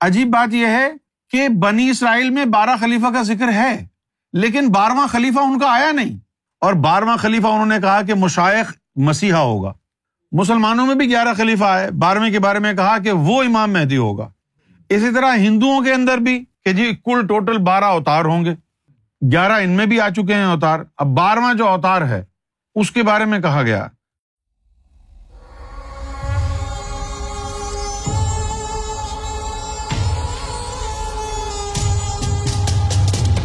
عجیب بات یہ ہے کہ بنی اسرائیل میں بارہ خلیفہ کا ذکر ہے، لیکن بارہواں خلیفہ ان کا آیا نہیں۔ اور بارہواں خلیفہ انہوں نے کہا کہ مشائق مسیحا ہوگا۔ مسلمانوں میں بھی گیارہ خلیفہ آئے۔ بارہویں کے بارے میں کہا کہ وہ امام مہدی ہوگا۔ اسی طرح ہندوؤں کے اندر بھی کہ جی کل ٹوٹل بارہ اوتار ہوں گے۔ گیارہ ان میں بھی آ چکے ہیں اوتار۔ اب بارہواں جو اوتار ہے، اس کے بارے میں کہا گیا۔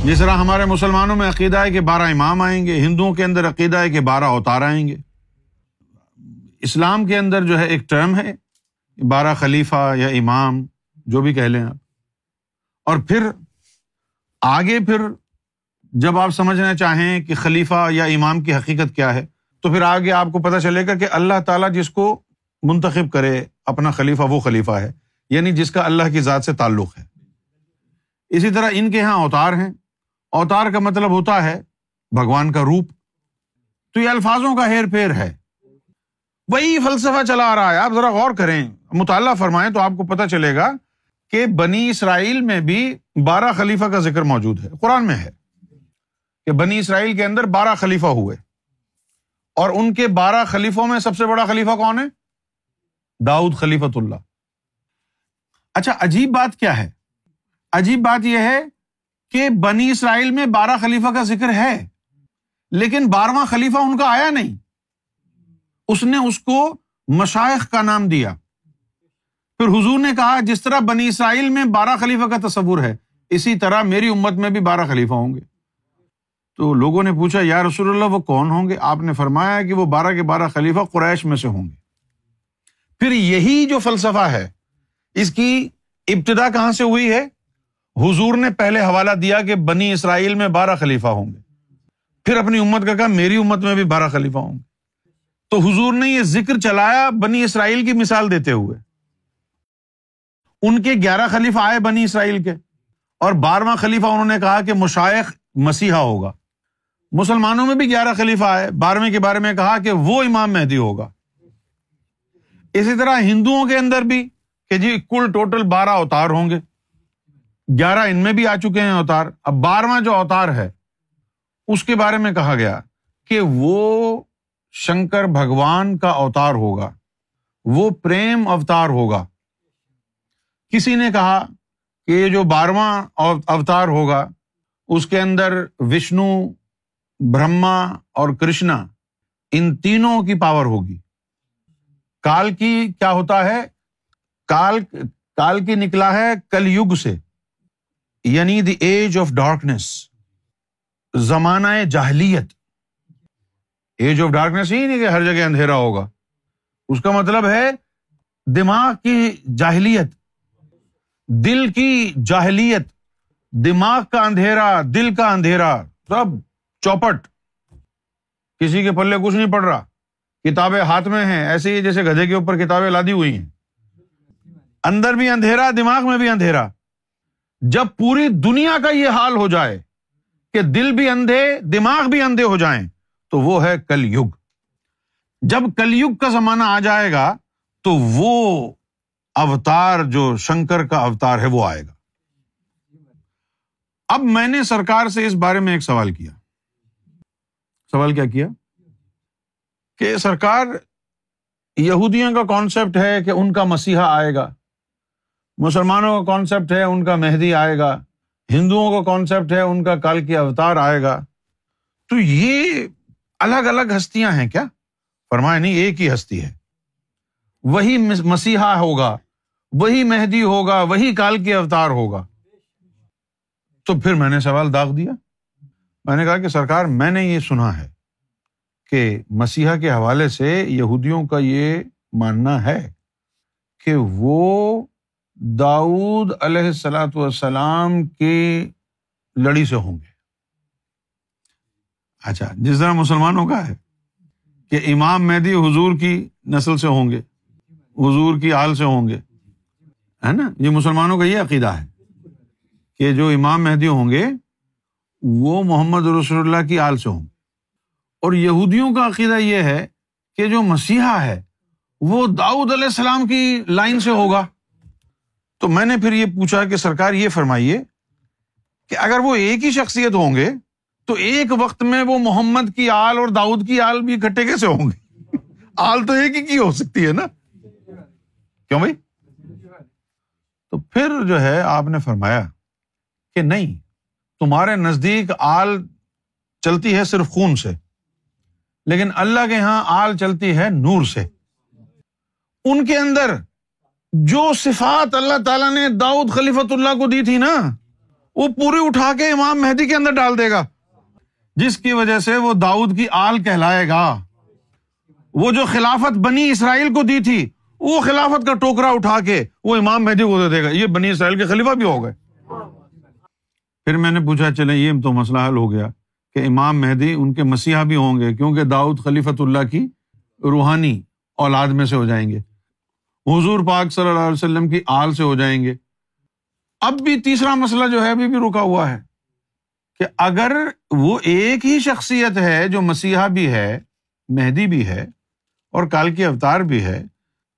جس طرح ہمارے مسلمانوں میں عقیدہ ہے کہ بارہ امام آئیں گے، ہندوؤں کے اندر عقیدہ ہے کہ بارہ اوتار آئیں گے۔ اسلام کے اندر جو ہے ایک ٹرم ہے، بارہ خلیفہ یا امام، جو بھی کہہ لیں آپ۔ اور پھر آگے پھر جب آپ سمجھنا چاہیں کہ خلیفہ یا امام کی حقیقت کیا ہے، تو پھر آگے آپ کو پتہ چلے گا کہ اللہ تعالیٰ جس کو منتخب کرے، اپنا خلیفہ وہ خلیفہ ہے۔ یعنی جس کا اللہ کی ذات سے تعلق ہے۔ اسی طرح ان کے یہاں اوتار ہیں۔ اوتار کا مطلب ہوتا ہے بھگوان کا روپ۔ تو یہ الفاظوں کا ہیر پھیر ہے۔ وہی فلسفہ چلا آ رہا ہے۔ آپ ذرا غور کریں۔ مطالعہ فرمائیں تو آپ کو پتا چلے گا کہ بنی اسرائیل میں بھی بارہ خلیفہ کا ذکر موجود ہے۔ قرآن میں ہے کہ بنی اسرائیل کے اندر بارہ خلیفہ ہوئے۔ اور ان کے بارہ خلیفوں میں سب سے بڑا خلیفہ کون ہے؟ داؤد خلیفت اللہ۔ اچھا عجیب بات کیا ہے؟ عجیب بات یہ ہے کہ بنی اسرائیل میں بارہ خلیفہ کا ذکر ہے، لیکن بارہواں خلیفہ ان کا آیا نہیں۔ اس نے اس کو مشائق کا نام دیا۔ پھر حضور نے کہا، جس طرح بنی اسرائیل میں بارہ خلیفہ کا تصور ہے، اسی طرح میری امت میں بھی بارہ خلیفہ ہوں گے۔ تو لوگوں نے پوچھا، یا رسول اللہ، وہ کون ہوں گے؟ آپ نے فرمایا کہ وہ بارہ کے بارہ خلیفہ قریش میں سے ہوں گے۔ پھر یہی جو فلسفہ ہے، اس کی ابتدا کہاں سے ہوئی ہے؟ حضور نے پہلے حوالہ دیا کہ بنی اسرائیل میں بارہ خلیفہ ہوں گے۔ پھر اپنی امت کا کہا، میری امت میں بھی بارہ خلیفہ ہوں گے۔ تو حضور نے یہ ذکر چلایا بنی اسرائیل کی مثال دیتے ہوئے۔ ان کے گیارہ خلیفہ آئے بنی اسرائیل کے۔ اور بارہواں خلیفہ انہوں نے کہا کہ مشائق مسیحا ہوگا۔ مسلمانوں میں بھی گیارہ خلیفہ آئے۔ بارہویں کے بارے میں کہا کہ وہ امام مہدی ہوگا۔ اسی طرح ہندوؤں کے اندر بھی کہ جی کل ٹوٹل بارہ اوتار ہوں گے۔ گیارہ ان میں بھی آ چکے ہیں اوتار۔ اب بارہواں جو اوتار ہے، اس کے بارے میں کہا گیا کہ وہ شنکر بھگوان کا اوتار ہوگا، وہ پریم اوتار ہوگا۔ کسی نے کہا کہ یہ جو بارہواں اوتار ہوگا، اس کے اندر وشنو، برہما اور کرشنا، ان تینوں کی پاور ہوگی۔ کال کی کیا ہوتا ہے؟ کال کال کی نکلا ہے کل یگ سے۔ یعنی دی ایج آف ڈارکنیس، زمانہ جاہلیت۔ ایج آف ڈارکنیس ہی نہیں کہ ہر جگہ اندھیرا ہوگا۔ اس کا مطلب ہے دماغ کی جاہلیت، دل کی جاہلیت، دماغ کا اندھیرا، دل کا اندھیرا، سب چوپٹ۔ کسی کے پلے کچھ نہیں پڑ رہا۔ کتابیں ہاتھ میں ہیں، ایسے ہی جیسے گدھے کے اوپر کتابیں لادی ہوئی ہیں۔ اندر بھی اندھیرا، دماغ میں بھی اندھیرا۔ جب پوری دنیا کا یہ حال ہو جائے کہ دل بھی اندھے، دماغ بھی اندھے ہو جائیں، تو وہ ہے کل یگ جب کل یگ کا زمانہ آ جائے گا، تو وہ اوتار، جو شنکر کا اوتار ہے، وہ آئے گا۔ اب میں نے سرکار سے اس بارے میں ایک سوال کیا۔ سوال کیا کیا؟ کہ سرکار یہودیوں کا کانسیپٹ ہے کہ ان کا مسیحا آئے گا۔ مسلمانوں کا کانسیپٹ ہے ان کا مہدی آئے گا، ہندوؤں کا کانسیپٹ ہے ان کا کال کی اوتار آئے گا۔ تو یہ الگ الگ ہستیاں ہیں کیا؟ فرمائے نہیں، ایک ہی ہستی ہے۔ وہی مسیحا ہوگا، وہی مہدی ہوگا، وہی کال کی اوتار ہوگا۔ تو پھر میں نے سوال داغ دیا۔ میں نے کہا کہ سرکار، میں نے یہ سنا ہے کہ مسیحا کے حوالے سے یہودیوں کا یہ ماننا ہے کہ وہ داود علیہ السلاۃ والسلام کی لڑی سے ہوں گے۔ اچھا جس طرح مسلمانوں کا ہے کہ امام مہدی حضور کی نسل سے ہوں گے، حضور کی آل سے ہوں گے، ہے نا؟ یہ مسلمانوں کا یہ عقیدہ ہے کہ جو امام مہدی ہوں گے، وہ محمد رسول اللہ کی آل سے ہوں گے۔ اور یہودیوں کا عقیدہ یہ ہے کہ جو مسیحا ہے، وہ داؤد علیہ السلام کی لائن سے ہوگا۔ تو میں نے پھر یہ پوچھا کہ سرکار یہ فرمائیے کہ اگر وہ ایک ہی شخصیت ہوں گے تو ایک وقت میں وہ محمد کی آل اور داؤد کی آل بھی اکٹھے کیسے ہوں گے؟ آل تو ایک ہی کی ہو سکتی ہے نا؟ کیوں بھائی؟ تو پھر جو ہے آپ نے فرمایا کہ نہیں، تمہارے نزدیک آل چلتی ہے صرف خون سے، لیکن اللہ کے یہاں آل چلتی ہے نور سے۔ ان کے اندر جو صفات اللہ تعالیٰ نے داؤد خلیفت اللہ کو دی تھی نا، وہ پوری اٹھا کے امام مہدی کے اندر ڈال دے گا۔ جس کی وجہ سے وہ داؤد کی آل کہلائے گا۔ وہ جو خلافت بنی اسرائیل کو دی تھی، وہ خلافت کا ٹوکرا اٹھا کے وہ امام مہدی کو دے دے گا۔ یہ بنی اسرائیل کے خلیفہ بھی ہو گئے۔ پھر میں نے پوچھا چلے یہ تو مسئلہ حل ہو گیا کہ امام مہدی ان کے مسیحا بھی ہوں گے کیونکہ داؤد خلیفت اللہ کی روحانی اولاد میں سے ہو جائیں گے۔ حضور پاک صلی اللہ علیہ وسلم کی آل سے ہو جائیں گے۔ اب بھی تیسرا مسئلہ جو ہے ابھی بھی رکا ہوا ہے کہ اگر وہ ایک ہی شخصیت ہے جو مسیحا بھی ہے، مہدی بھی ہے اور کال کی اوتار بھی ہے،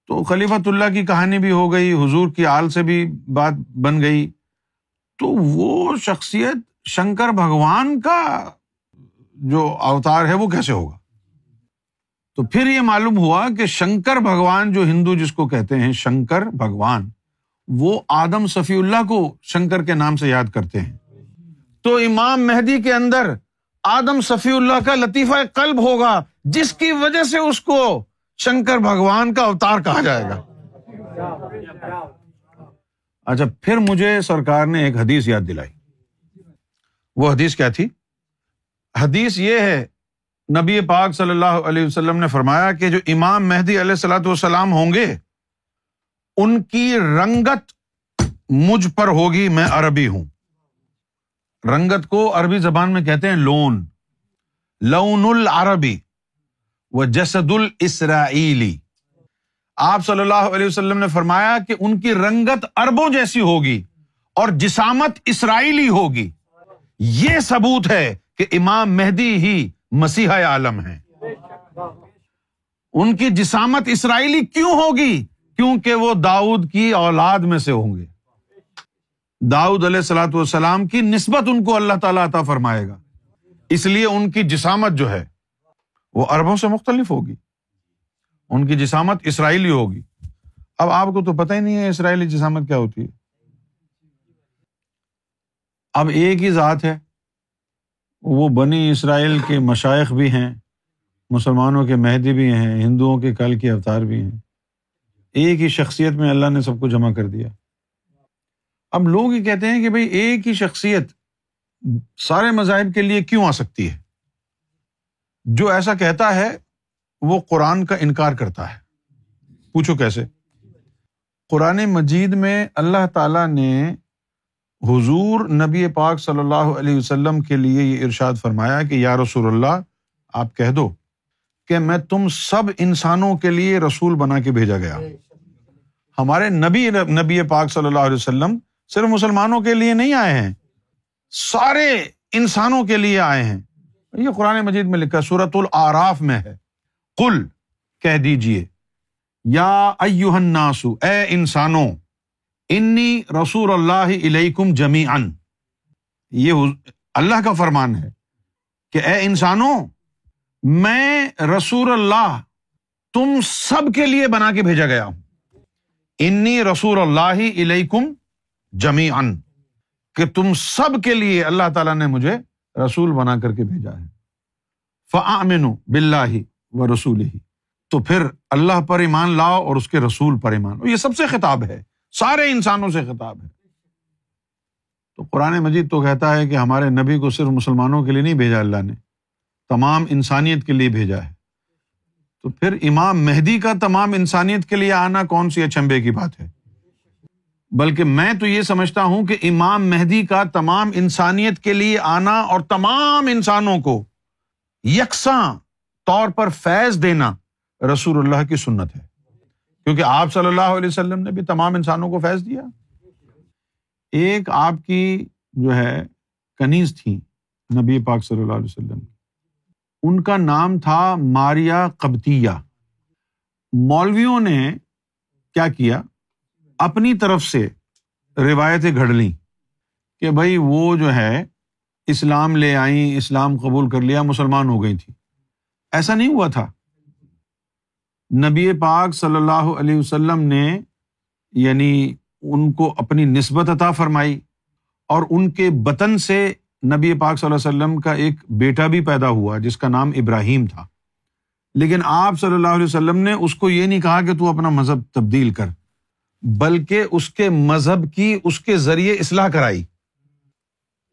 تو خلیفۃ اللہ کی کہانی بھی ہو گئی، حضور کی آل سے بھی بات بن گئی، تو وہ شخصیت شنکر بھگوان کا جو اوتار ہے وہ کیسے ہوگا؟ تو پھر یہ معلوم ہوا کہ شنکر بھگوان جو ہندو جس کو کہتے ہیں، شنکر بھگوان، وہ آدم صفی اللہ کو شنکر کے نام سے یاد کرتے ہیں۔ تو امام مہدی کے اندر آدم صفی اللہ کا لطیفہ قلب ہوگا، جس کی وجہ سے اس کو شنکر بھگوان کا اوتار کہا جائے گا۔ اچھا پھر مجھے سرکار نے ایک حدیث یاد دلائی۔ وہ حدیث کیا تھی؟ حدیث یہ ہے نبی پاک صلی اللہ علیہ وسلم نے فرمایا کہ جو امام مہدی علیہ السلاۃ والسلام ہوں گے، ان کی رنگت مجھ پر ہوگی، میں عربی ہوں۔ رنگت کو عربی زبان میں کہتے ہیں لون لون العربی و جسد الاسرائیلی۔ آپ صلی اللہ علیہ وسلم نے فرمایا کہ ان کی رنگت اربوں جیسی ہوگی اور جسامت اسرائیلی ہوگی۔ یہ ثبوت ہے کہ امام مہدی ہی مسیح عالم ہے ان کی جسامت اسرائیلی کیوں ہوگی؟ کیونکہ وہ داؤد کی اولاد میں سے ہوں گے۔ داؤد علیہ السلاۃ والسلام کی نسبت ان کو اللہ تعالیٰ عطا فرمائے گا۔ اس لیے ان کی جسامت جو ہے، وہ اربوں سے مختلف ہوگی۔ ان کی جسامت اسرائیلی ہوگی۔ اب آپ کو تو پتہ ہی نہیں ہے اسرائیلی جسامت کیا ہوتی ہے۔ اب ایک ہی ذات ہے۔ وہ بنی اسرائیل کے مشائق بھی ہیں، مسلمانوں کے مہدی بھی ہیں، ہندوؤں کے کل کے اوتار بھی ہیں۔ ایک ہی شخصیت میں اللہ نے سب کو جمع کر دیا۔ اب لوگ یہ کہتے ہیں کہ بھائی ایک ہی شخصیت سارے مذاہب کے لیے کیوں آ سکتی ہے؟ جو ایسا کہتا ہے، وہ قرآن کا انکار کرتا ہے۔ پوچھو کیسے؟ قرآن مجید میں اللہ تعالیٰ نے حضور نبی پاک صلی اللہ علیہ وسلم کے لیے یہ ارشاد فرمایا کہ یا رسول اللہ، آپ کہہ دو کہ میں تم سب انسانوں کے لیے رسول بنا کے بھیجا گیا۔ ہمارے نبی نبی پاک صلی اللہ علیہ وسلم صرف مسلمانوں کے لیے نہیں آئے ہیں، سارے انسانوں کے لیے آئے ہیں۔ یہ قرآن مجید میں لکھا سورت العراف میں ہے۔ کل کہہ دیجیے یا الناسو اے انسانوں انی رسول اللہ علیکم جمی ان یہ اللہ کا فرمان ہے کہ، اے انسانوں، میں رسول اللہ تم سب کے لیے بنا کے بھیجا گیا ہوں۔ انی رسول اللہ علیکم جمی ان کہ تم سب کے لیے اللہ تعالیٰ نے مجھے رسول بنا کر کے بھیجا ہے۔ فعمن بلّہ و رسول ہی تو پھر اللہ پر ایمان لاؤ اور اس کے رسول پر ایمان۔ لاؤ یہ سب سے خطاب ہے۔ سارے انسانوں سے خطاب ہے۔ تو قرآن مجید تو کہتا ہے کہ ہمارے نبی کو صرف مسلمانوں کے لیے نہیں بھیجا اللہ نے، تمام انسانیت کے لیے بھیجا ہے۔ تو پھر امام مہدی کا تمام انسانیت کے لیے آنا کون سی اچمبے کی بات ہے؟ بلکہ میں تو یہ سمجھتا ہوں کہ امام مہدی کا تمام انسانیت کے لیے آنا اور تمام انسانوں کو یکساں طور پر فیض دینا رسول اللہ کی سنت ہے۔ کیونکہ آپ صلی اللہ علیہ وسلم نے بھی تمام انسانوں کو فیض دیا۔ ایک آپ کی جو ہے کنیز تھی نبی پاک صلی اللہ علیہ وسلم ان کا نام تھا ماریا کبتیہ مولویوں نے کیا کیا؟ اپنی طرف سے روایتیں گھڑ لیں کہ بھائی وہ جو ہے اسلام لے آئیں، اسلام قبول کر لیا، مسلمان ہو گئی تھی ایسا نہیں ہوا تھا۔ نبی پاک صلی اللہ علیہ وسلم نے یعنی ان کو اپنی نسبت عطا فرمائی اور ان کے بطن سے نبی پاک صلی اللہ علیہ وسلم کا ایک بیٹا بھی پیدا ہوا جس کا نام ابراہیم تھا۔ لیکن آپ صلی اللہ علیہ وسلم نے اس کو یہ نہیں کہا کہ تو اپنا مذہب تبدیل کر، بلکہ اس کے مذہب کی اس کے ذریعے اصلاح کرائی،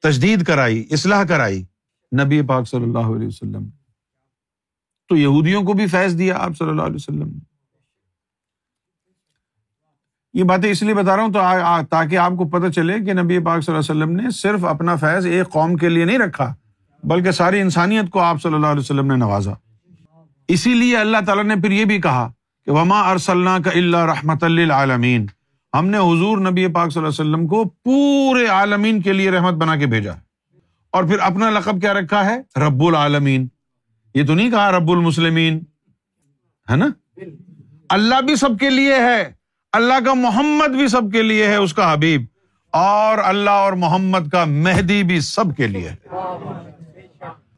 تجدید کرائی، اصلاح کرائی۔ نبی پاک صلی اللہ علیہ وسلم نے۔ تو یہودیوں کو بھی فیض دیا آپ صلی اللہ علیہ وسلم نے۔ یہ باتیں اس لیے بتا رہا ہوں تو تاکہ آپ کو پتہ چلے کہ نبی پاک صلی اللہ علیہ وسلم نے صرف اپنا فیض ایک قوم کے لیے نہیں رکھا، بلکہ ساری انسانیت کو آپ صلی اللہ علیہ وسلم نے نوازا۔ اسی لیے اللہ تعالیٰ نے پھر یہ بھی کہا کہ وما ارسلنا کا اللہ رحمت اللہ ہم نے حضور نبی پاک صلی اللہ علیہ وسلم کو پورے عالمین کے لیے رحمت بنا کے بھیجا۔ اور پھر اپنا لقب کیا رکھا ہے؟ رب العالمین۔ یہ تو نہیں کہا رب المسلمین، ہے نا؟ اللہ بھی سب کے لیے ہے، اللہ کا محمد بھی سب کے لیے ہے اس کا حبیب، اور اللہ اور محمد کا مہدی بھی سب کے لیے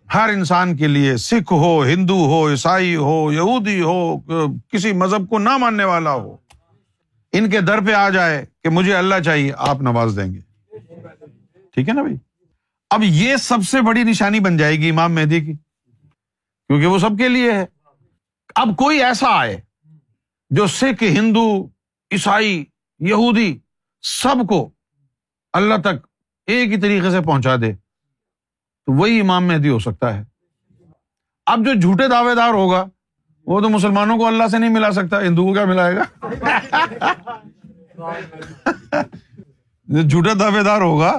ہر انسان کے لیے سکھ ہو، ہندو ہو، عیسائی ہو، یہودی ہو، کسی مذہب کو نہ ماننے والا ہو، ان کے در پہ آ جائے کہ مجھے اللہ چاہیے، آپ نواز دیں گے۔ ٹھیک ہے نا بھائی؟ اب یہ سب سے بڑی نشانی بن جائے گی امام مہدی کی۔ کیونکہ وہ سب کے لیے ہے۔ اب کوئی ایسا آئے جو سکھ، ہندو، عیسائی، یہودی سب کو اللہ تک ایک ہی طریقے سے پہنچا دے، تو وہی امام مہدی ہو سکتا ہے۔ اب جو جھوٹے دعوے دار ہوگا، وہ تو مسلمانوں کو اللہ سے نہیں ملا سکتا، ہندو کو کیا ملائے گا؟ جو جھوٹے دعوے دار ہوگا،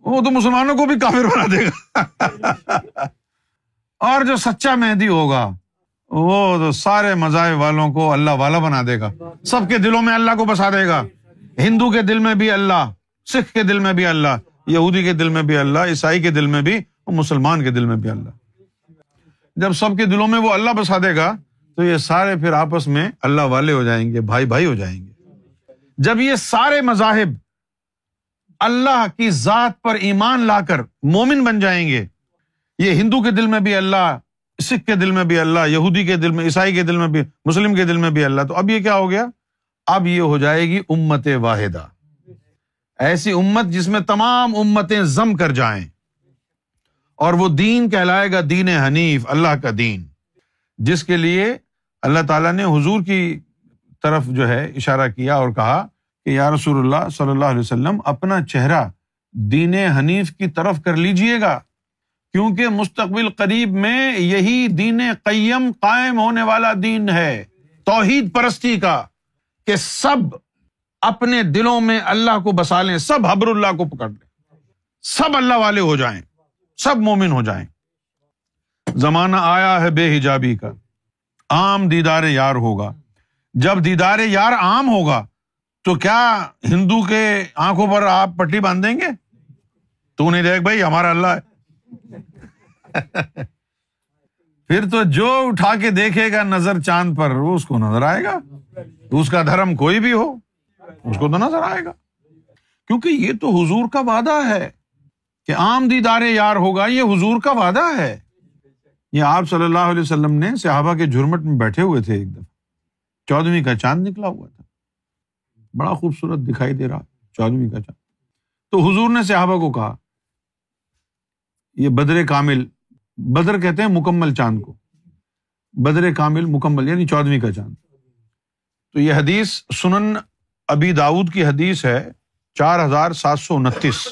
وہ تو مسلمانوں کو بھی کافر بنا دے گا۔ اور جو سچا مہدی ہوگا، وہ تو سارے مذاہب والوں کو اللہ والا بنا دے گا۔ سب کے دلوں میں اللہ کو بسا دے گا۔ ہندو کے دل میں بھی اللہ، سکھ کے دل میں بھی اللہ، یہودی کے دل میں بھی اللہ، عیسائی کے دل میں بھی اور مسلمان کے دل میں بھی اللہ۔ جب سب کے دلوں میں وہ اللہ بسا دے گا، تو یہ سارے پھر آپس میں اللہ والے ہو جائیں گے، بھائی بھائی ہو جائیں گے۔ جب یہ سارے مذاہب اللہ کی ذات پر ایمان لا کر مومن بن جائیں گے یہ ہندو کے دل میں بھی اللہ، سکھ کے دل میں بھی اللہ، یہودی کے دل میں، عیسائی کے دل میں بھی، مسلم کے دل میں بھی اللہ۔ تو اب یہ کیا ہو گیا؟ اب یہ ہو جائے گی امت واحدہ۔ ایسی امت جس میں تمام امتیں ضم کر جائیں۔ اور وہ دین کہلائے گا، دین حنیف، اللہ کا دین۔ جس کے لیے اللہ تعالیٰ نے حضور کی طرف جو ہے اشارہ کیا اور کہا کہ یا رسول اللہ صلی اللہ علیہ وسلم، اپنا چہرہ دین حنیف کی طرف کر لیجیے گا۔ کیونکہ مستقبل قریب میں یہی دین قیم قائم ہونے والا دین ہے۔ توحید پرستی کا کہ سب اپنے دلوں میں اللہ کو بسا لیں، سب حبر اللہ کو پکڑ لیں۔ سب اللہ والے ہو جائیں، سب مومن ہو جائیں۔ زمانہ آیا ہے بے حجابی کا۔ عام دیدار یار ہوگا۔ جب دیدار یار عام ہوگا تو کیا ہندو کے آنکھوں پر آپ پٹی باندھ دیں گے؟ تو نہیں دیکھ بھائی، ہمارا اللہ ہے۔ پھر تو جو اٹھا کے دیکھے گا نظر چاند پر، وہ اس کو نظر آئے گا؟ اس کا دھرم کوئی بھی ہو، اس کو تو نظر آئے گا۔ کیونکہ یہ تو حضور کا وعدہ ہے کہ عام دیدار یار ہوگا، یہ حضور کا وعدہ ہے۔ یہ آپ صلی اللہ علیہ وسلم نے صحابہ کے جھرمٹ میں بیٹھے ہوئے تھے ایک دفعہ۔ چودہویں کا چاند نکلا ہوا تھا۔ بڑا خوبصورت دکھائی دے رہا چودہویں کا چاند۔ تو حضور نے صحابہ کو کہا یہ بدر کامل، بدر کہتے ہیں مکمل چاند کو۔ بدر کامل مکمل یعنی چودویں کا چاند۔ تو یہ حدیث سنن ابی داود کی حدیث ہے، چار ہزار سات سو انتیس۔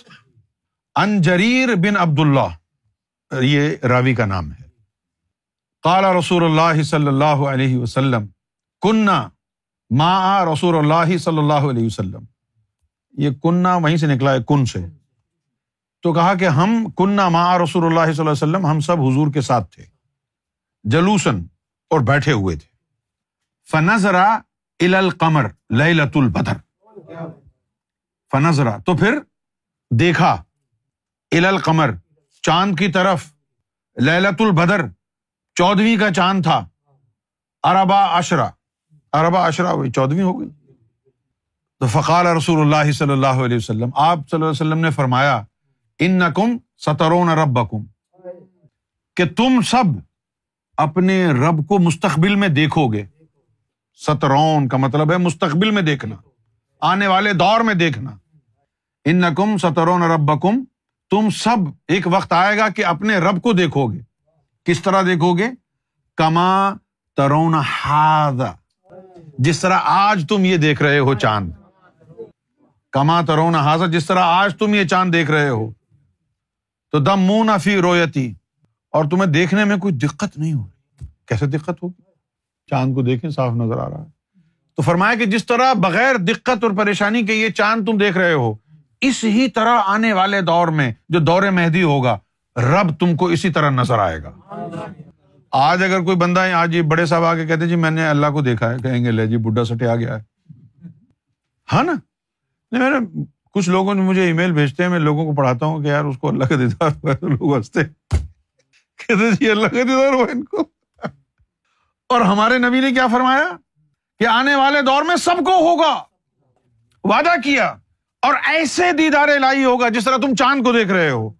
انجریر بن عبد اللہ یہ راوی کا نام ہے۔ کالا رسول اللہ صلی اللہ علیہ وسلم کنہ ما رسول اللہ صلی اللہ علیہ وسلم۔ یہ کنہ وہیں سے نکلا ہے، کن سے۔ تو کہا کہ ہم کنہ ما رسول اللہ صلی اللہ علیہ وسلم، ہم سب حضور کے ساتھ تھے جلوسن اور بیٹھے ہوئے تھے۔ فنزرا ال القمر لت البدر۔ فنزرا تو پھر دیکھا ال القمر، چاند کی طرف للت البدر چودویں کا چاند تھا۔ اربا اشرا اربا اشرا ہوئی چودویں ہو گئی۔ تو فقال رسول اللہ صلی اللہ علیہ وسلم، آپ صلی اللہ علیہ وسلم نے فرمایا ان نقم سترون رب بکم کہ تم سب اپنے رب کو مستقبل میں دیکھو گے سترون کا مطلب ہے مستقبل میں دیکھنا، آنے والے دور میں دیکھنا۔ ان نقم سترون رب بکم تم سب ایک وقت آئے گا کہ اپنے رب کو دیکھو گے کس طرح دیکھو گے کما ترون ہاد جس طرح آج تم یہ دیکھ رہے ہو چاند۔ کما ترون حاضر جس طرح آج تم یہ چاند دیکھ رہے ہو۔ تو دم منہ نہ فی رویتی۔ اور تمہیں دیکھنے میں کوئی دقت نہیں ہو رہی کیسے دقت ہوگی؟ چاند کو دیکھیں صاف نظر آ رہا ہے۔ تو فرمایا کہ جس طرح بغیر دقت اور پریشانی کے یہ چاند تم دیکھ رہے ہو اس ہی طرح آنے والے دور میں، جو دور مہدی ہوگا، رب تم کو اسی طرح نظر آئے گا۔ آج اگر کوئی بندہ ہے آج یہ بڑے صاحب آ کے کہتے جی میں نے اللہ کو دیکھا ہے۔ کہیں گے، لے جی بڈھا سٹے آ گیا ہے۔ ہاں نا؟ میں نے کچھ لوگوں نے مجھے ای میل بھیجتے ہیں، میں لوگوں کو پڑھاتا ہوں کہ یار اس کو اللہ کا دیدار ہوا ہے، تو لوگ ہنستے کہتے جی اللہ کا دیدار ہوا ان کو۔ اور ہمارے نبی نے کیا فرمایا؟ کہ آنے والے دور میں سب کو ہوگا، وعدہ کیا، اور ایسے دیدار لائی ہوگا جس طرح تم چاند کو دیکھ رہے ہو۔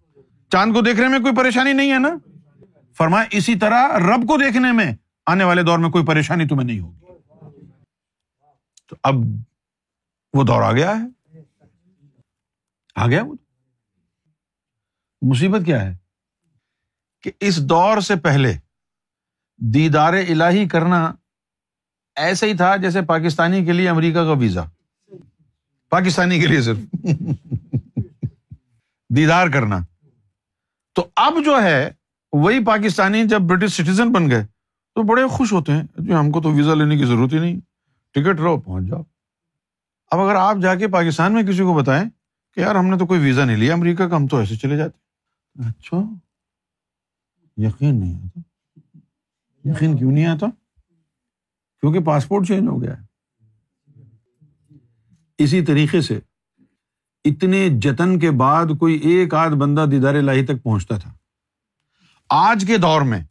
چاند کو دیکھنے میں کوئی پریشانی نہیں ہے نا؟ فرمایا، اسی طرح رب کو دیکھنے میں آنے والے دور میں کوئی پریشانی تمہیں نہیں ہوگی۔ تو اب وہ دور آ گیا ہے۔ آ گیا وہ؟ مصیبت کیا ہے؟ کہ اس دور سے پہلے دیدار الہی کرنا ایسا ہی تھا جیسے پاکستانی کے لیے امریکہ کا ویزا۔ پاکستانی کے لیے صرف۔ دیدار کرنا۔ تو اب جو ہے، وہی پاکستانی جب برٹش سٹیزن بن گئے، تو بڑے خوش ہوتے ہیں۔ جی ہم کو تو ویزا لینے کی ضرورت ہی نہیں۔ ٹکٹ رہو پہنچ جاؤ۔ اب اگر آپ جا کے پاکستان میں کسی کو بتائیں کہ یار ہم نے تو کوئی ویزا نہیں لیا، امریکہ کا، ہم تو ایسے چلے جاتے اچھا یقین نہیں آتا یقین کیوں نہیں آتا؟ کیونکہ پاسپورٹ چینج ہو گیا ہے۔ اسی طریقے سے اتنے جتن کے بعد کوئی ایک آدھ بندہ دیدار لاہی تک پہنچتا تھا۔ آج کے دور میں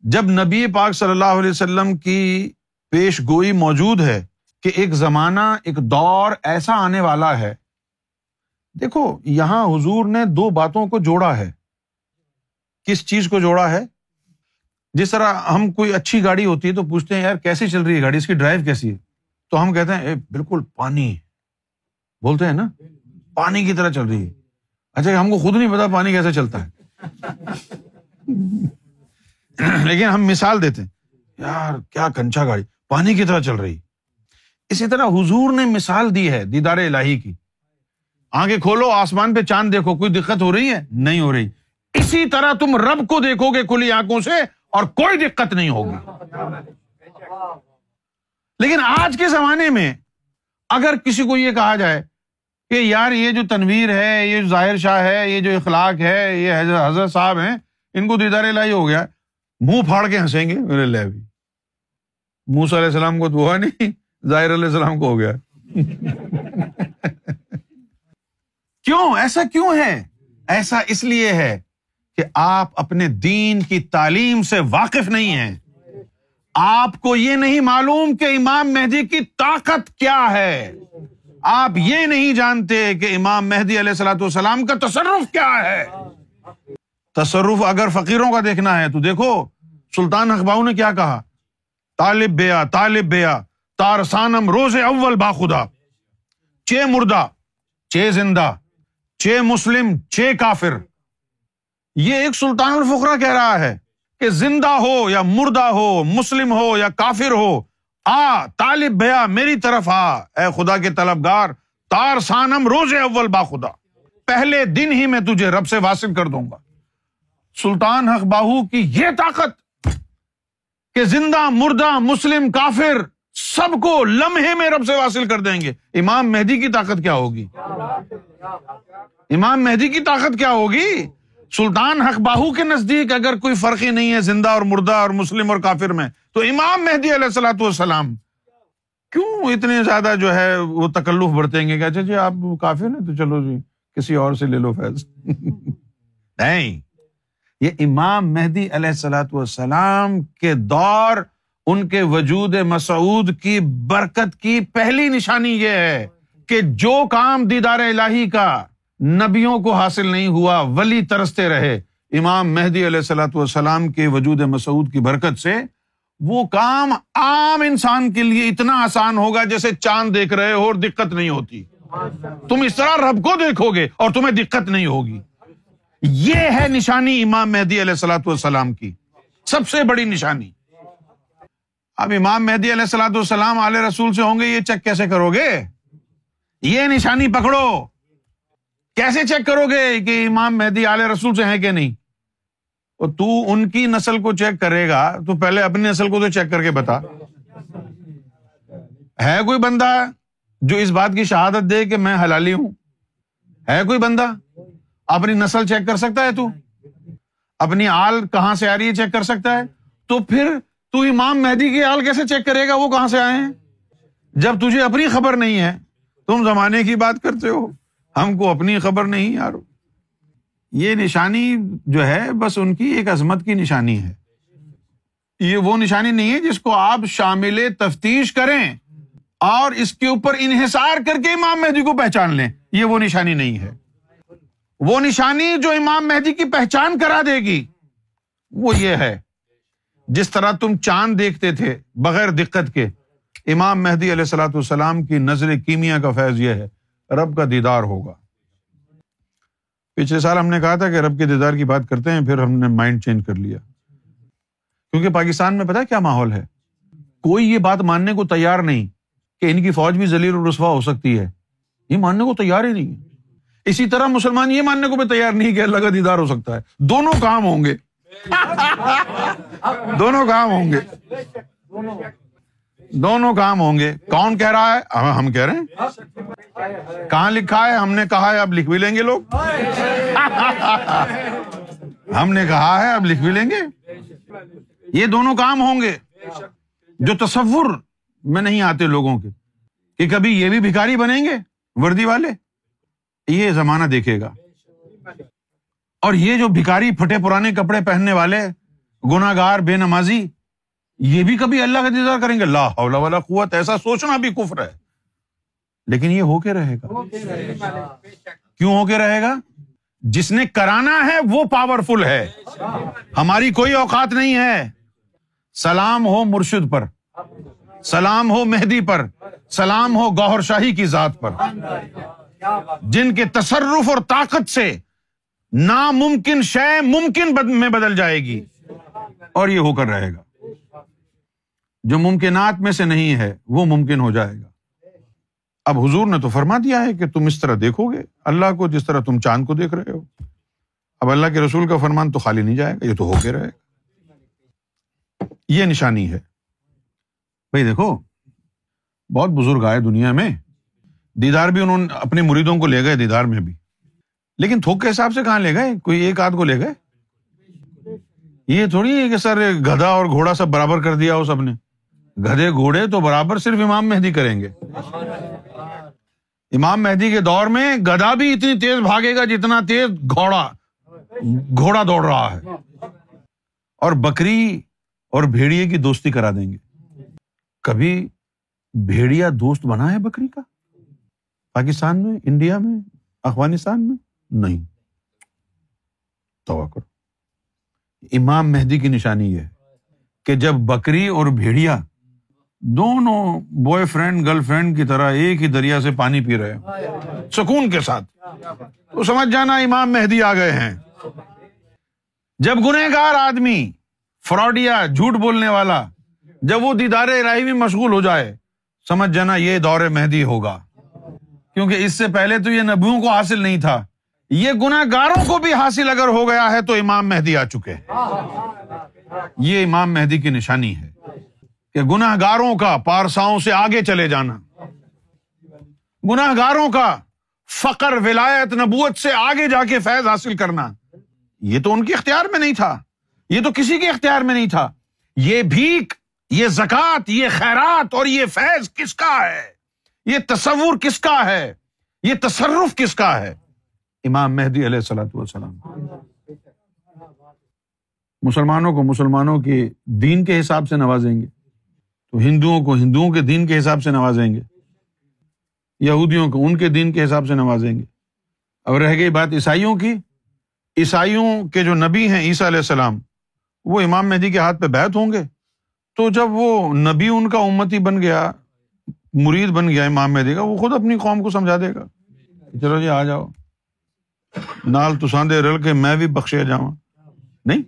جب نبی پاک صلی اللہ علیہ وسلم کی پیش گوئی موجود ہے کہ ایک زمانہ، ایک دور ایسا آنے والا ہے دیکھو، یہاں حضور نے دو باتوں کو جوڑا ہے۔ کس چیز کو جوڑا ہے؟ جس طرح ہم کوئی اچھی گاڑی ہوتی ہے تو پوچھتے ہیں، یار، کیسی چل رہی ہے گاڑی؟ اس کی ڈرائیو کیسی ہے؟ تو ہم کہتے ہیں بالکل پانی بولتے ہیں نا؟ پانی کی طرح چل رہی ہے۔ اچھا ہم کو خود نہیں پتا پانی کیسے چلتا ہے۔ لیکن ہم مثال دیتے ہیں، یار، کیا کنچا گاڑی، پانی کی طرح چل رہی اسی طرح حضور نے مثال دی ہے دیدار الہی کی۔ آگے کھولو، آسمان پہ چاند دیکھو، کوئی دقت ہو رہی ہے؟ نہیں ہو رہی۔ اسی طرح تم رب کو دیکھو گے کھلی آنکھوں سے اور کوئی دقت نہیں ہوگی۔ لیکن آج کے زمانے میں اگر کسی کو یہ کہا جائے کہ یار یہ جو تنویر ہے، یہ جو ظاہر شاہ ہے، یہ جو اخلاق ہے، یہ حضرت صاحب ہیں، ان کو دیدار لائی ہو گیا۔ منہ پھاڑ کے ہنسیں گے میرے لے بھی موس علیہ السلام کو تو ہوا نہیں، ظاہر علیہ السلام کو ہو گیا۔ کیوں؟ ایسا کیوں ہے؟ ایسا اس لیے ہے کہ آپ اپنے دین کی تعلیم سے واقف نہیں ہیں۔ آپ کو یہ نہیں معلوم کہ امام مہدی کی طاقت کیا ہے۔ آپ یہ نہیں جانتے کہ امام مہدی علیہ السلاۃ والسلام کا تصرف کیا ہے۔ تصرف اگر فقیروں کا دیکھنا ہے تو دیکھو، سلطان اخباؤ نے کیا کہا؟ طالب بیا طالب بیا تارسانم روز اول باخدا چے مردہ چے زندہ۔ چے مسلم چے کافر۔ یہ ایک سلطان الفقرا کہہ رہا ہے کہ زندہ ہو یا مردہ ہو، مسلم ہو یا کافر ہو، آ، طالب بھیا میری طرف آ۔ اے خدا کے طلبگار، تار سانم روز اول با خدا۔ پہلے دن ہی میں تجھے رب سے واصل کر دوں گا۔ سلطان حق باہو کی یہ طاقت کہ زندہ، مردہ، مسلم، کافر سب کو لمحے میں رب سے واصل کر دیں گے۔ امام مہدی کی طاقت کیا ہوگی؟ امام مہدی کی طاقت کیا ہوگی؟ سلطان حق باہو کے نزدیک اگر کوئی فرق ہی نہیں ہے، زندہ اور مردہ اور مسلم اور کافر میں، تو امام مہدی علیہ السلاۃ والسلام کیوں اتنے زیادہ جو ہے وہ تکلف برتیں گے؟ کہ اچھا جی آپ کافر ہیں تو چلو جی کسی اور سے لے لو فیض۔ نہیں، یہ امام مہدی علیہ السلاۃ والسلام کے دور ان کے وجود مسعود کی برکت کی پہلی نشانی یہ ہے کہ جو کام دیدار الہی کا نبیوں کو حاصل نہیں ہوا، ولی ترستے رہے۔ امام مہدی علیہ السلاۃ والسلام کے وجود مسعود کی برکت سے وہ کام عام انسان کے لیے اتنا آسان ہوگا جیسے چاند دیکھ رہے ہو اور دقت نہیں ہوتی۔ تم اس طرح رب کو دیکھو گے اور تمہیں دقت نہیں ہوگی۔ یہ ہے نشانی امام مہدی علیہ السلاۃ والسلام کی۔ سب سے بڑی نشانی۔ اب امام مہدی علیہ السلاۃ والسلام علیہ رسول سے ہوں گے، یہ چیک کیسے کرو گے؟ یہ نشانی پکڑو۔ کیسے چیک کرو گے کہ امام مہدی علیہ رسول سے ہیں کہ نہیں؟ تو ان کی نسل کو چیک کرے گا۔ تو پہلے اپنی نسل کو تو چیک کر کے بتا۔ ہے کوئی بندہ جو اس بات کی شہادت دے کہ میں حلالی ہوں؟ ہے کوئی بندہ؟ اپنی نسل چیک کر سکتا ہے تو؟ اپنی آل کہاں سے آ رہی ہے چیک کر سکتا ہے؟ تو پھر تو امام مہدی کی آل کیسے چیک کرے گا؟ وہ کہاں سے آئے ہیں؟ جب تجھے اپنی خبر نہیں ہے، تم زمانے کی بات کرتے ہو۔ ہم کو اپنی خبر نہیں یار یہ نشانی جو ہے، بس ان کی ایک عظمت کی نشانی ہے۔ یہ وہ نشانی نہیں ہے جس کو آپ شامل تفتیش کریں اور اس کے اوپر انحصار کر کے امام مہدی کو پہچان لیں۔ یہ وہ نشانی نہیں ہے۔ وہ نشانی جو امام مہدی کی پہچان کرا دے گی، وہ یہ ہے۔ جس طرح تم چاند دیکھتے تھے بغیر دقت کے، امام مہدی علیہ السلاۃ والسلام کی نظر کیمیا کا فیض یہ ہے، رب کا دیدار ہوگا۔ پچھلے سال ہم نے کہا تھا کہ رب کے دیدار کی بات کرتے ہیں، پھر ہم نے مائنڈ چینج کر لیا۔ کیونکہ پاکستان میں پتا کیا ماحول ہے؟ کوئی یہ بات ماننے کو تیار نہیں کہ ان کی فوج بھی ذلیل اور رسوا ہو سکتی ہے۔ یہ ماننے کو تیار ہی نہیں ہے۔ اسی طرح مسلمان یہ ماننے کو بھی تیار نہیں کہ اللہ کا دیدار ہو سکتا ہے۔ دونوں کام ہوں گے۔ دونوں کام ہوں گے۔ دونوں کام ہوں گے۔ کون کہہ رہا ہے؟ ہم کہہ رہے ہیں۔ کہاں لکھا ہے؟ ہم نے کہا ہے، اب لکھ بھی لیں گے لوگ۔ ہم نے کہا ہے، اب لکھ بھی لیں گے۔ یہ دونوں کام ہوں گے۔ جو تصور میں نہیں آتے لوگوں کے، کہ کبھی یہ بھی بھکاری بنیں گے وردی والے، یہ زمانہ دیکھے گا۔ اور یہ جو بھکاری پھٹے پرانے کپڑے پہننے والے گناگار بے نمازی، یہ بھی کبھی اللہ کا انتظار کریں گے؟ اللہ والا قوت، ایسا سوچنا بھی کفر ہے۔ لیکن یہ ہو کے رہے گا۔ کیوں ہو کے رہے گا؟ جس نے کرانا ہے، وہ پاورفل ہے۔ ہماری کوئی اوقات نہیں ہے۔ سلام ہو مرشد پر۔ سلام ہو مہدی پر۔ سلام ہو گوہر شاہی کی ذات پر۔ جن کے تصرف اور طاقت سے ناممکن شے ممکن میں بدل جائے گی اور یہ ہو کر رہے گا۔ جو ممکنات میں سے نہیں ہے، وہ ممکن ہو جائے گا۔ اب حضور نے تو فرما دیا ہے کہ تم اس طرح دیکھو گے۔ اللہ کو جس طرح تم چاند کو دیکھ رہے ہو۔ اب اللہ کے رسول کا فرمان تو خالی نہیں جائے گا، یہ تو ہو کے رہے گا۔ یہ نشانی ہے۔ بھائی دیکھو، بہت بزرگ آئے دنیا میں۔ دیدار بھی انہوں نے اپنے مریدوں کو لے گئے دیدار میں بھی۔ لیکن تھوک کے حساب سے کہاں لے گئے؟ کوئی ایک آدھ کو لے گئے؟ یہ تھوڑی ہے کہ سر گدھا اور گھوڑا سب برابر کر دیا ہو سب نے۔ گدے گھوڑے تو برابر صرف امام مہدی کریں گے۔ امام مہدی کے دور میں گدا بھی اتنی تیز بھاگے گا جتنا تیز گھوڑا گھوڑا دوڑ رہا ہے۔ اور بکری اور بھیڑیے کی دوستی کرا دیں گے۔ کبھی بھیڑیا دوست بنا ہے بکری کا؟ پاکستان میں، انڈیا میں، افغانستان میں؟ نہیں۔ تو امام مہدی کی نشانی یہ کہ جب بکری اور بھیڑیا دونوں بوائے فرینڈ گرل فرینڈ کی طرح ایک ہی دریا سے پانی پی رہے سکون کے ساتھ۔ تو سمجھ جانا امام مہدی آ گئے ہیں۔ جب گنہگار آدمی، فراڈیا، جھوٹ بولنے والا، جب وہ دیدار الہی میں مشغول ہو جائے، سمجھ جانا یہ دور مہدی ہوگا۔ کیونکہ اس سے پہلے تو یہ نبیوں کو حاصل نہیں تھا۔ یہ گناہ گاروں کو بھی حاصل اگر ہو گیا ہے تو امام مہدی آ چکے ہیں۔ یہ امام مہدی کی نشانی ہے کہ گناہ گاروں کا پارساؤں سے آگے چلے جانا گناہ گاروں کا فقر، ولایت، نبوت سے آگے جا کے فیض حاصل کرنا، یہ تو ان کے اختیار میں نہیں تھا۔ یہ تو کسی کے اختیار میں نہیں تھا۔ یہ بھیک، یہ زکات یہ خیرات اور یہ فیض کس کا ہے؟ یہ تصور کس کا ہے؟ یہ تصرف کس کا ہے؟ امام مہدی علیہ السلاۃ والسلام۔ مسلمانوں کو مسلمانوں کے دین کے حساب سے نوازیں گے۔ تو ہندوؤں کو ہندوؤں کے دین کے حساب سے نوازیں گے۔ یہودیوں کو ان کے دین کے حساب سے نوازیں گے۔ اب رہ گئی بات عیسائیوں کی۔ عیسائیوں کے جو نبی ہیں عیسیٰ علیہ السلام، وہ امام مہدی کے ہاتھ پہ بیت ہوں گے۔ تو جب وہ نبی ان کا امتی بن گیا، مرید بن گیا امام مہدی کا، وہ خود اپنی قوم کو سمجھا دے گا۔ چلو جی آ جاؤ۔ نال ساندے رل کے میں بھی بخشے جاؤں نہیں؟